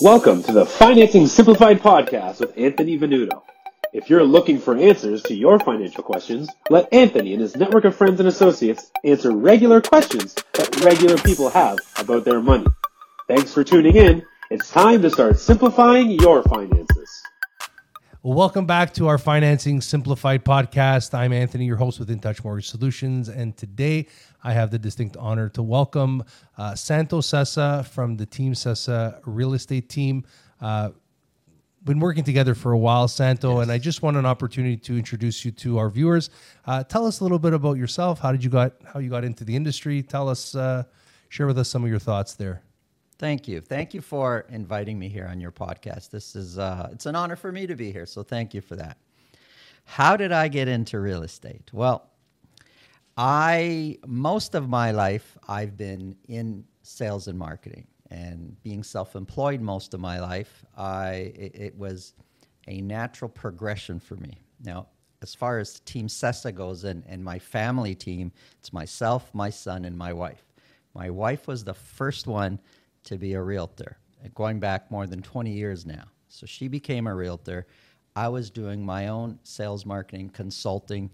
Welcome to the Financing Simplified podcast with Anthony Venuto. If you're looking for answers to your financial questions, let Anthony and his network of friends and associates answer regular questions that regular people have about their money. Thanks for tuning in. It's time to start simplifying your finances. Welcome back to our Financing Simplified podcast. I'm Anthony, your host with In Touch Mortgage Solutions, and today I have the distinct honor to welcome uh, Santo Sessa from the Team Sessa real estate team. Uh, been working together for a while, Santo, and I just want an opportunity to introduce you to our viewers. Uh, tell us a little bit about yourself. How did you got how you got into the industry? Tell us, uh, share with us some of your thoughts there. Thank you. Thank you for inviting me here on your podcast. This is uh, it's an honor for me to be here. So thank you for that. How did I get into real estate? Well, I most of my life I've been in sales and marketing and being self-employed most of my life. I it, it was a natural progression for me. Now, as far as Team Sessa goes and, and my family team, it's myself, my son, and my wife. My wife was the first one to be a realtor, going back more than 20 years now. So she became a realtor. I was doing my own sales, marketing, consulting,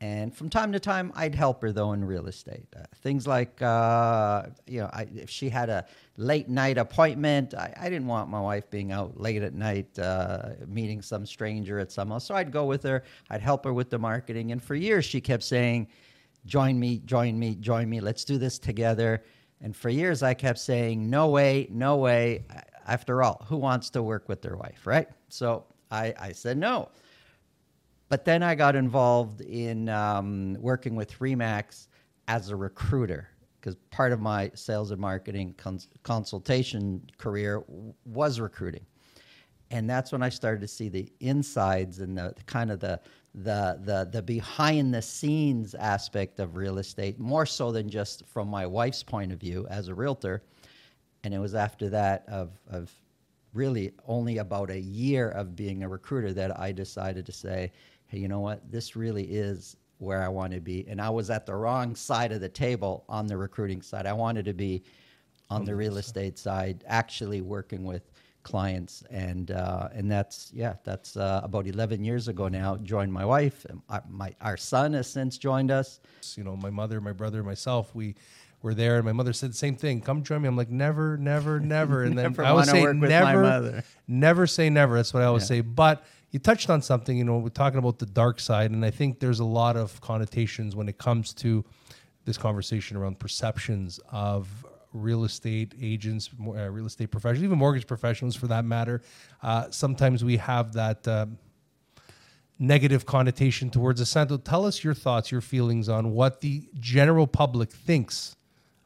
and from time to time, I'd help her though in real estate. Uh, things like, uh, you know, I, if she had a late night appointment, I, I, didn't want my wife being out late at night uh, meeting some stranger at some. House. So I'd go with her. I'd help her with the marketing. And for years, she kept saying, "Join me, join me, join me. Let's do this together." And for years, I kept saying, no way, no way. After all, who wants to work with their wife, right? So I, I said no. But then I got involved in um, working with Remax as a recruiter because part of my sales and marketing cons- consultation career w- was recruiting. And that's when I started to see the insides and the, the kind of the the the the behind the scenes aspect of real estate more so than just from my wife's point of view as a realtor and it was after that of of really only about a year of being a recruiter that I decided to say hey you know what this really is where I want to be and I was at the wrong side of the table on the recruiting side I wanted to be on the real estate side actually working with clients, and uh, and that's yeah, that's uh, about eleven years ago now. Joined my wife, our, my our son has since joined us. You know, my mother, my brother, myself, we were there, and my mother said the same thing. Come join me. I'm like, never, never, never. And then I always say never, never say never. That's what I always yeah. say. But you touched on something. You know, we're talking about the dark side, and I think there's a lot of connotations when it comes to this conversation around perceptions of real estate agents, uh, real estate professionals, even mortgage professionals for that matter. Uh, sometimes we have that uh, negative connotation towards us. Santo, tell us your thoughts, your feelings on what the general public thinks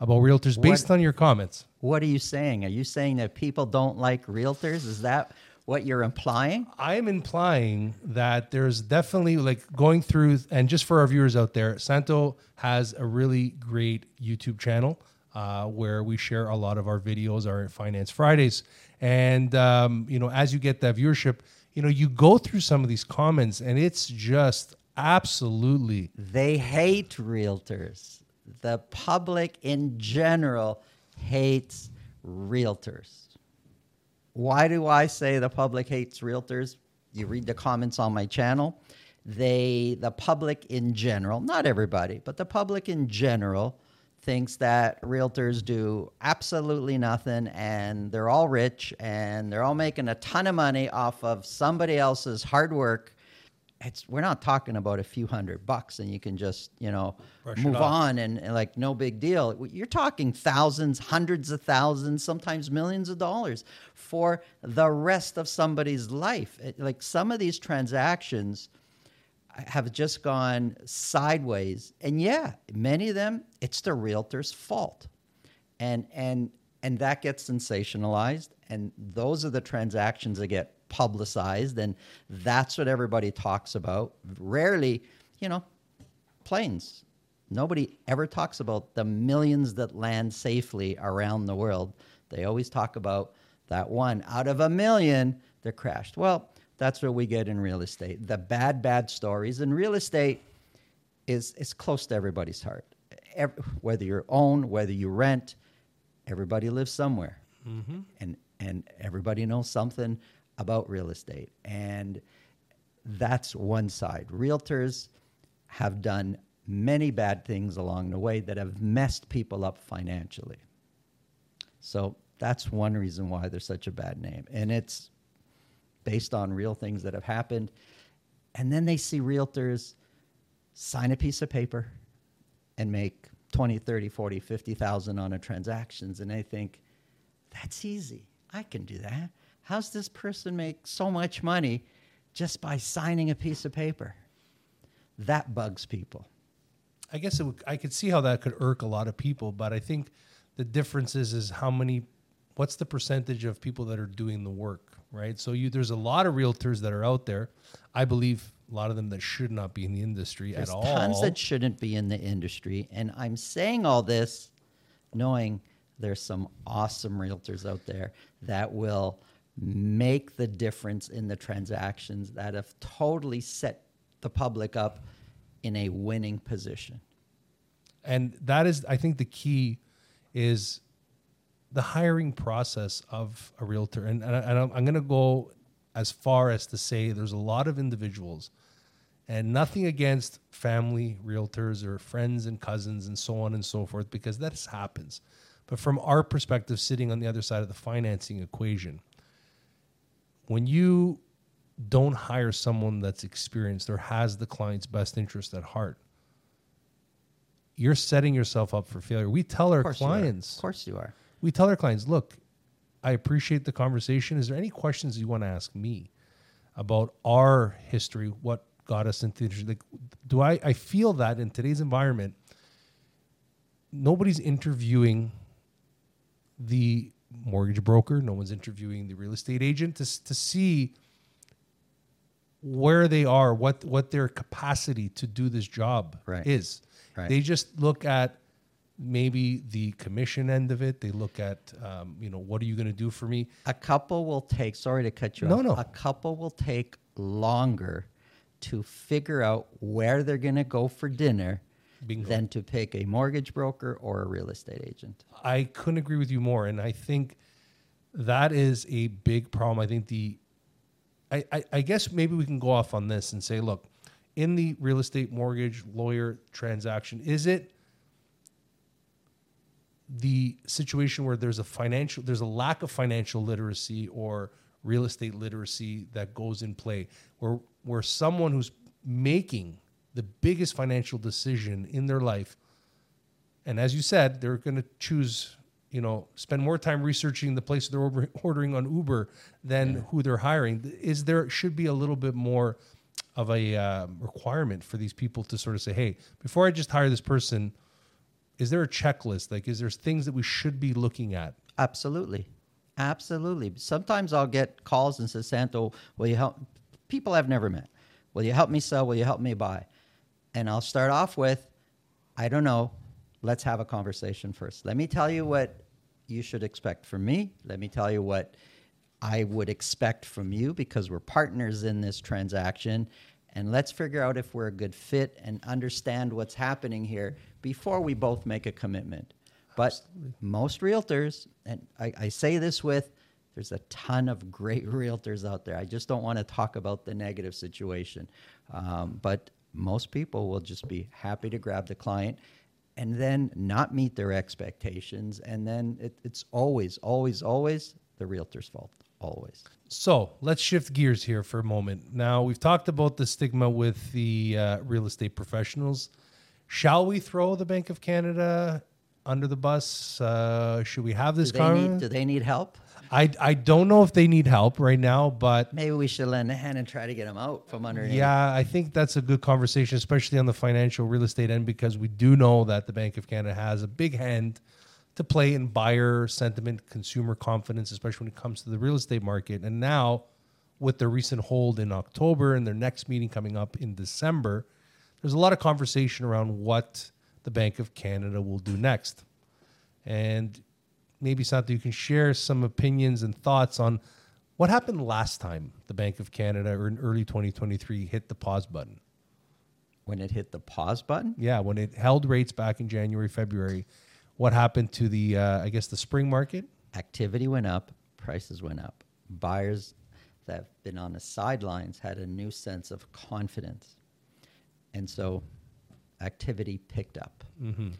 about realtors based what, on your comments. What are you saying? Are you saying that people don't like realtors? Is that what you're implying? I am implying that there's definitely like going through, and just for our viewers out there, Santo has a really great YouTube channel uh, where we share a lot of our videos, our Finance Fridays. And, um, you know, as you get that viewership, you know, you go through some of these comments and it's just absolutely. They hate realtors. The public in general hates realtors. Why do I say the public hates realtors? You read the comments on my channel. They, the public in general, not everybody, but the public in general, thinks that realtors do absolutely nothing and they're all rich and they're all making a ton of money off of somebody else's hard work it's we're not talking about a few hundred bucks and you can just you know Brush move on and, and, like no big deal you're talking thousands hundreds of thousands sometimes millions of dollars for the rest of somebody's life it, like some of these transactions have just gone sideways. And yeah, many of them, it's the realtor's fault. And and and that gets sensationalized. And those are the transactions that get publicized. And that's what everybody talks about. Rarely, you know, planes. Nobody ever talks about the millions that land safely around the world. They always talk about that one out of a million that crashed. Well, that's what we get in real estate. The bad, bad stories. And real estate is, is close to everybody's heart. Every, whether you own, whether you rent, everybody lives somewhere. Mm-hmm. And and everybody knows something about real estate. And that's one side. Realtors have done many bad things along the way that have messed people up financially. So that's one reason why there's such a bad name. And it's based on real things that have happened. And then they see realtors sign a piece of paper and make 20, 30, 40, 50,000 on a transactions and they think that's easy. I can do that. How's this person make so much money just by signing a piece of paper? That bugs people. I guess would, I could see how that could irk a lot of people, but I think the difference is is how many what's the percentage of people that are doing the work, right? So you there's a lot of realtors that are out there. I believe a lot of them that should not be in the industry there's at all. Tons that shouldn't be in the industry, and I'm saying all this knowing there's some awesome realtors out there that will make the difference in the transactions that have totally set the public up in a winning position. And that is, I think, the key is the hiring process of a realtor. And, and, I, am going to go as far as to say there's a lot of individuals, and nothing against family realtors or friends and cousins and so on and so forth, because that happens. But from our perspective, sitting on the other side of the financing equation, when you don't hire someone that's experienced or has the client's best interest at heart, you're setting yourself up for failure. We tell our clients, of course you are. We tell our clients, look, I appreciate the conversation. Is there any questions you want to ask me about our history? What got us into the like? Do I? I feel that in today's environment, nobody's interviewing the mortgage broker. No one's interviewing the real estate agent to to see where they are, what what their capacity to do this job right. is. Right. They just look at maybe the commission end of it. They look at um, you know what are you going to do for me. A couple will take. Sorry to cut you no, off. No, A couple will take longer to figure out where they're going to go for dinner. Bingo. Than to pick a mortgage broker or a real estate agent. I couldn't agree with you more, and I think that is a big problem. I think the I, I, I guess maybe we can go off on this and say, look, in the real estate mortgage lawyer transaction, is it the situation where there's a financial there's a lack of financial literacy or real estate literacy that goes in play where where someone who's making the biggest financial decision in their life and as you said they're going to choose you know, spend more time researching the place they're ordering on Uber than yeah. who they're hiring. Is there should be a little bit more of a uh, requirement for these people to sort of say, hey, before I just hire this person, is there a checklist? Like, is there things that we should be looking at? Absolutely, absolutely. Sometimes I'll get calls and say, Santo, will you help? People I've never met. Will you help me sell? Will you help me buy? And I'll start off with, I don't know let's have a conversation first. Let me tell you what you should expect from me. Let me tell you what I would expect from you because we're partners in this transaction. And let's figure out if we're a good fit and understand what's happening here before we both make a commitment. But Absolutely. most realtors, and I, I say this with, there's a ton of great realtors out there. I just don't want to talk about the negative situation. Um, but most people will just be happy to grab the client and then not meet their expectations. And then it, it's always, always, always the realtor's fault. Always. So let's shift gears here for a moment. Now, we've talked about the stigma with the uh, real estate professionals. Shall we throw the Bank of Canada under the bus? Uh, should we have this? Do they, need, do they need help? I, I don't know if they need help right now, but maybe we should lend a hand and try to get them out from underneath. Yeah, I think that's a good conversation, especially on the financial real estate end, because we do know that the Bank of Canada has a big hand to play in buyer sentiment, consumer confidence, especially when it comes to the real estate market. And now, with the recent hold in October and their next meeting coming up in December, there's a lot of conversation around what the Bank of Canada will do next. And maybe Santo, you can share some opinions and thoughts on what happened last time the Bank of Canada or in early 2023 hit the pause button. When it hit the pause button? Yeah, when it held rates back in January, February. What happened to the, uh, I guess, the spring market? Activity went up, prices went up. Buyers that have been on the sidelines had a new sense of confidence. And so activity picked up. Mm-hmm.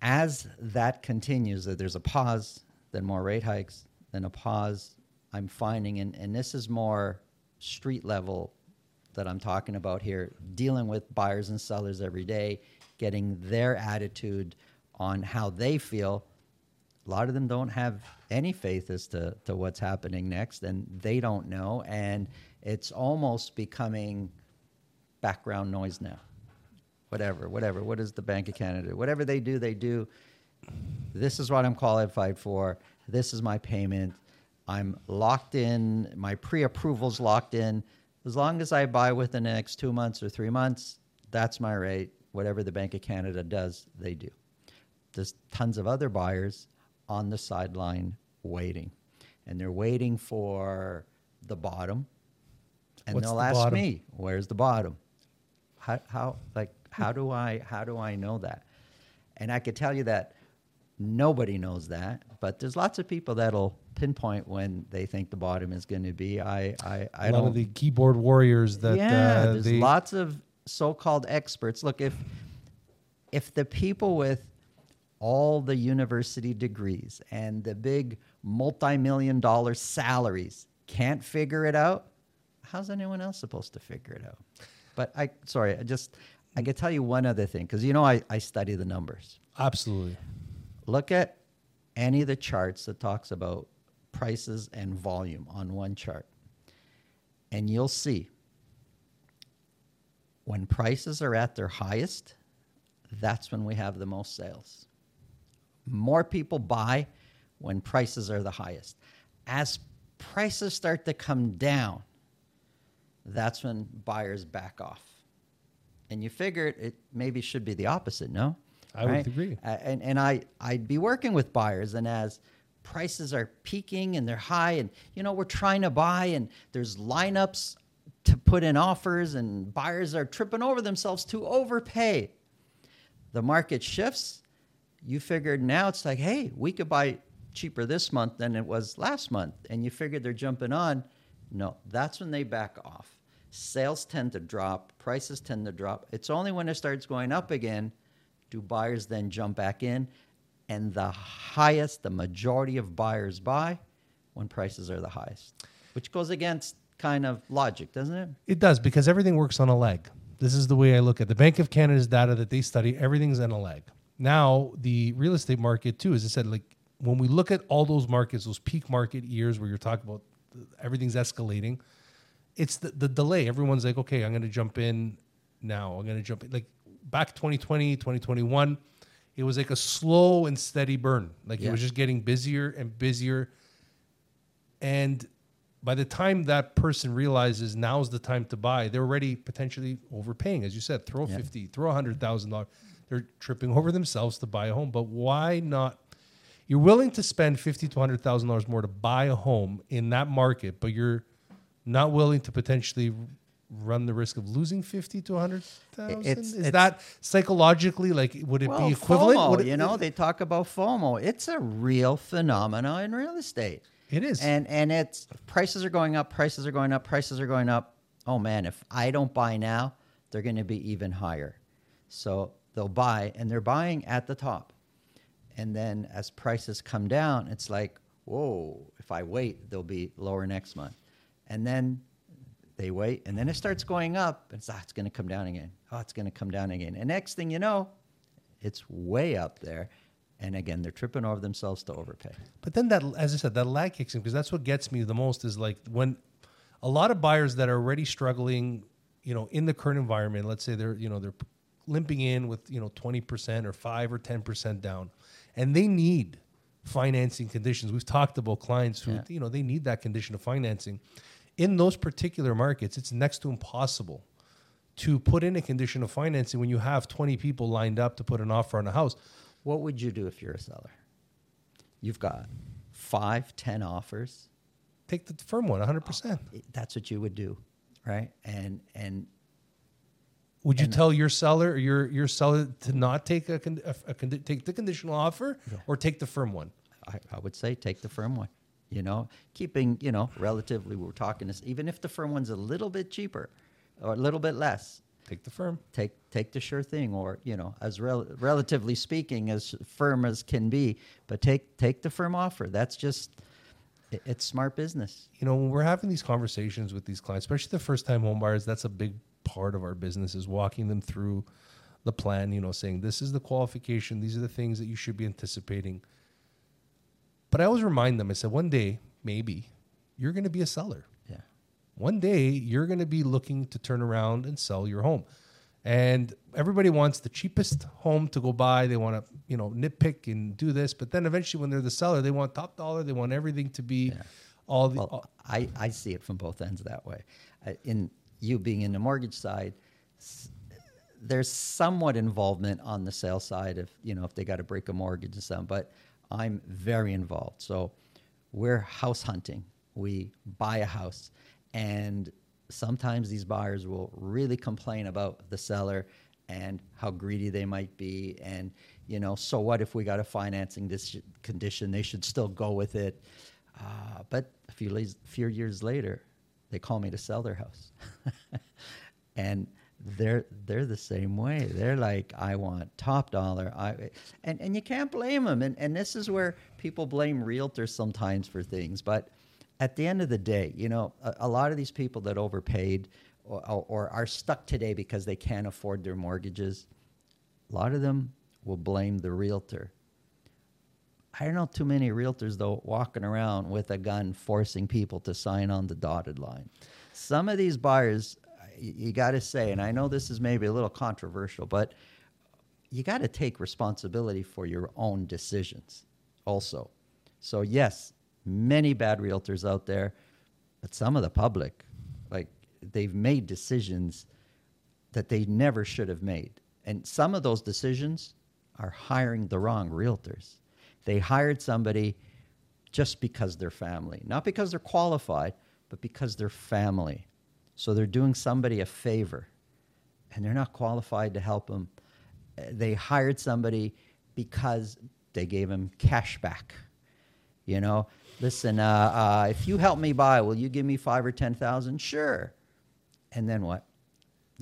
As that continues, that there's a pause, then more rate hikes, then a pause. I'm finding, and, and this is more street level that I'm talking about here, dealing with buyers and sellers every day, getting their attitude on how they feel. A lot of them don't have any faith as to, to what's happening next, and they don't know. And it's almost becoming background noise now. Whatever, whatever. What does the Bank of Canada? Whatever they do, they do. This is what I'm qualified for. This is my payment. I'm locked in. My pre-approval's locked in. As long as I buy within the next two months or three months, that's my rate. Whatever the Bank of Canada does, they do. There's tons of other buyers on the sideline waiting, and they're waiting for the bottom. And What's they'll the ask bottom? me, "Where's the bottom? How, how like how do I how do I know that?" And I could tell you that nobody knows that, but there's lots of people that'll pinpoint when they think the bottom is going to be. I I, I a lot of the keyboard warriors that yeah, uh, there's they... lots of so-called experts. Look if if the people with all the university degrees and the big multi-million dollar salaries can't figure it out, how's anyone else supposed to figure it out? But I sorry, I just I can tell you one other thing because you know I, I study the numbers. Absolutely. Look at any of the charts that talks about prices and volume on one chart. And you'll see when prices are at their highest, that's when we have the most sales. More people buy when prices are the highest. As prices start to come down, that's when buyers back off. And you figure it maybe should be the opposite, no? I right? would agree. Uh, and and I, I'd be working with buyers, and as prices are peaking and they're high, and you know, we're trying to buy, and there's lineups to put in offers, and buyers are tripping over themselves to overpay. The market shifts. You figured now it's like, hey, we could buy cheaper this month than it was last month. And you figured they're jumping on. No, that's when they back off. Sales tend to drop, prices tend to drop. It's only when it starts going up again do buyers then jump back in. And the highest, the majority of buyers buy when prices are the highest, which goes against kind of logic, doesn't it? It does because everything works on a leg. This is the way I look at it. the Bank of Canada's data that they study. Everything's on a leg. Now the real estate market too, as I said, like when we look at all those markets, those peak market years where you're talking about everything's escalating, it's the, the delay. Everyone's like, okay, I'm going to jump in now. I'm going to jump in. Like back 2020, 2021, it was like a slow and steady burn. Like yeah. it was just getting busier and busier. And by the time that person realizes now's the time to buy, they're already potentially overpaying. As you said, throw yeah. 50, throw $100,000. They're tripping over themselves to buy a home. But why not? You're willing to spend fifty to hundred thousand dollars more to buy a home in that market, but you're not willing to potentially run the risk of losing fifty to hundred thousand? Is it's, that psychologically like would it well, be equivalent? FOMO, it, you know, they talk about FOMO. It's a real phenomenon in real estate. It is, and and it's prices are going up, prices are going up, prices are going up. Oh man, if I don't buy now, they're going to be even higher. So they'll buy, and they're buying at the top, and then as prices come down, it's like, whoa! If I wait, they'll be lower next month, and then they wait, and then it starts going up. And it's, ah, it's going to come down again. Oh, it's going to come down again. And next thing you know, it's way up there. And again, they're tripping over themselves to overpay. But then that, as I said, that lag kicks in because that's what gets me the most is like when a lot of buyers that are already struggling, you know, in the current environment, let's say they're, you know, they're limping in with, you know, 20% or 5 or 10% down and they need financing conditions. We've talked about clients who, yeah. you know, they need that condition of financing in those particular markets, it's next to impossible to put in a condition of financing when you have 20 people lined up to put an offer on a house. What would you do if you're a seller? You've got five, ten offers. Take the firm one, 100%. that's what you would do, right? And and would you and tell your seller or your your seller to not take a, a, a take the conditional offer no. or take the firm one? I, I would say take the firm one. You know, keeping you know relatively. We're talking this even if the firm one's a little bit cheaper or a little bit less. Take the firm. Take take the sure thing, or you know, as rel- relatively speaking, as firm as can be. But take take the firm offer. That's just it, it's smart business. You know, when we're having these conversations with these clients, especially the first time home buyers, that's a big part of our business is walking them through the plan. You know, saying this is the qualification, these are the things that you should be anticipating. But I always remind them. I said, one day, maybe you're going to be a seller Yeah. one day you're going to be looking to turn around and sell your home. And everybody wants the cheapest home to go buy. They want to, you know, nitpick and do this. But then eventually, when they're the seller, they want top dollar. They want everything to be yeah. all the. Well, all I, I see it from both ends that way. in you being in the mortgage side, there's somewhat involvement on the sale side if you know if they got to break a mortgage and something, But I'm very involved. So we're house hunting. We buy a house. And sometimes these buyers will really complain about the seller and how greedy they might be. And you know so what if we got a financing this condition? They should still go with it. Uh, but a few, few years later they call me to sell their house. And they're they're the same way they're like i want top dollar i and and you can't blame them and and this is where people blame realtors sometimes for things but at the end of the day, you know, a, a lot of these people that overpaid or, or, are stuck today because they can't afford their mortgages, a lot of them will blame the realtor. I don't know too many realtors though walking around with a gun forcing people to sign on the dotted line. Some of these buyers, you, got to say, and I know this is maybe a little controversial, but you got to take responsibility for your own decisions also. So yes, many bad realtors out there, but some of the public, like they've made decisions that they never should have made. And some of those decisions are hiring the wrong realtors. They hired somebody just because they're family, not because they're qualified, but because they're family. So they're doing somebody a favor and they're not qualified to help them. They hired somebody because they gave them cash back. You know, listen, uh, uh, if you help me buy, will you give me five or 10,000? Sure. And then what?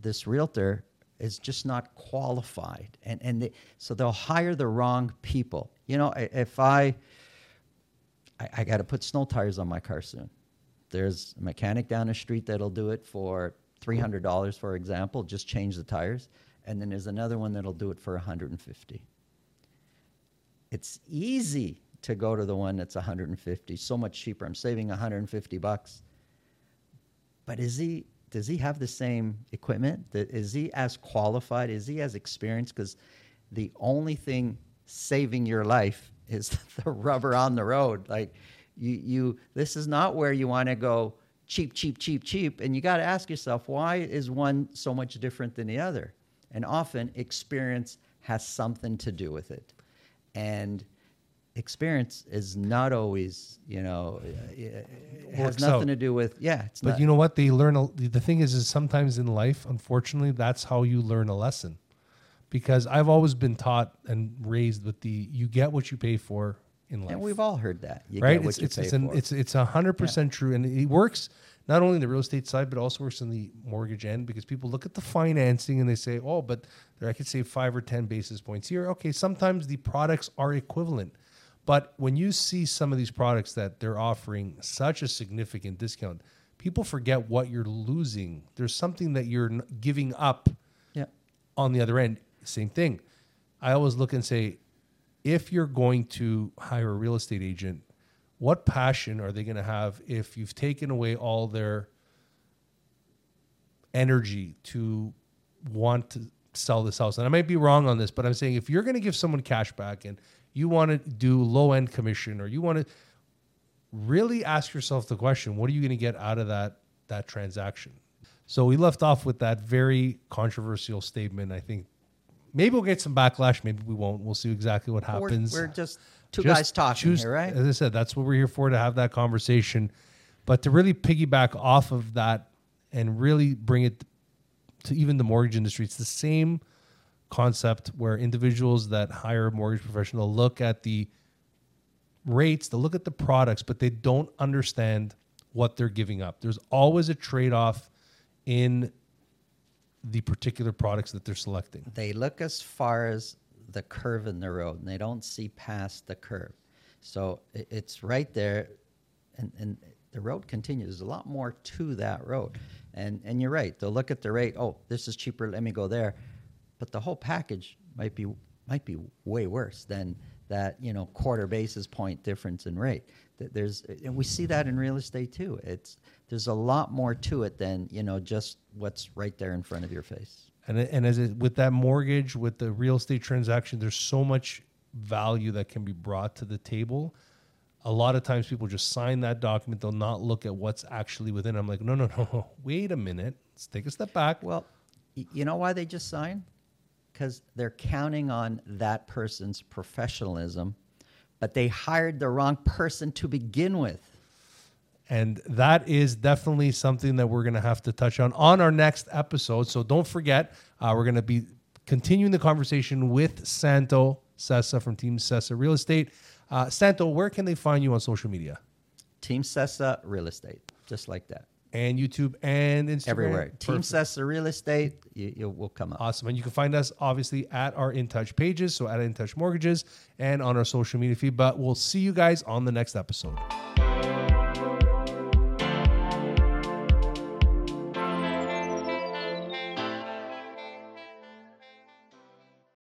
This realtor is just not qualified. And, and they, so they'll hire the wrong people. You know, if I, I, I got to put snow tires on my car soon. There's a mechanic down the street that'll do it for $300, for example, just change the tires. And then there's another one that'll do it for 150 It's easy to go to the one that's 150 so much cheaper. I'm saving 150 bucks. But is he does he have the same equipment? Is he as qualified? Is he as experienced? Because the only thing saving your life is the rubber on the road. Like you you this is not where you want to go cheap cheap cheap cheap and you got to ask yourself why is one so much different than the other and often experience has something to do with it and experience is not always, you know, it has nothing out. to do with yeah. It's but not. you know what? They learn. A, the thing is, is sometimes in life, unfortunately, that's how you learn a lesson. Because I've always been taught and raised with the you get what you pay for in life. And we've all heard that. You right? it's it's it's, an, it's it's a hundred percent true, and it works not only in the real estate side, but also works in the mortgage end because people look at the financing and they say, oh, but I could save five or ten basis points here. Okay, sometimes the products are equivalent but when you see some of these products that they're offering such a significant discount, people forget what you're losing. There's something that you're giving up yeah. on the other end. Same thing. I always look and say, if you're going to hire a real estate agent, what passion are they going to have if you've taken away all their energy to want to sell this house? And I might be wrong on this, but I'm saying if you're going to give someone cash back and you want to do low end commission or you want to really ask yourself the question what are you going to get out of that that transaction so we left off with that very controversial statement i think maybe we'll get some backlash. Maybe we won't. We'll see exactly what happens. we're, we're just two just guys talking choose, here right? As i said that's what we're here for to have that conversation. But to really piggyback off of that and really bring it to even the mortgage industry it's the same concept where individuals that hire a mortgage professional look at the rates, they'll look at the products, but they don't understand what they're giving up. There's always a trade off in the particular products that they're selecting. They look as far as the curve in the road and they don't see past the curve. So it's right there and, and the road continues. There's a lot more to that road. And and you're right. They'll look at the rate, oh, this is cheaper, let me go there. But the whole package might be might be way worse than that, you know, quarter basis point difference in rate. There's and we see that in real estate too. It's there's a lot more to it than, you know, just what's right there in front of your face. And and as it, with that mortgage, with the real estate transaction, there's so much value that can be brought to the table. A lot of times people just sign that document, they'll not look at what's actually within. I'm like, no, no, no, wait a minute. Let's take a step back. Well, you know why they just sign? Because they're counting on that person's professionalism, but they hired the wrong person to begin with. And that is definitely something that we're going to have to touch on on our next episode. So don't forget, uh, we're going to be continuing the conversation with Santo Sessa from Team Sessa Real Estate. Uh, Santo, where can they find you on social media? Team Sessa Real Estate, just like that. And YouTube and Instagram? Everywhere. Perfect. Team Sessa Real Estate, you, you will come up. Awesome. And you can find us obviously at our In Touch pages, so at In Touch Mortgages and on our social media feed. But we'll see you guys on the next episode.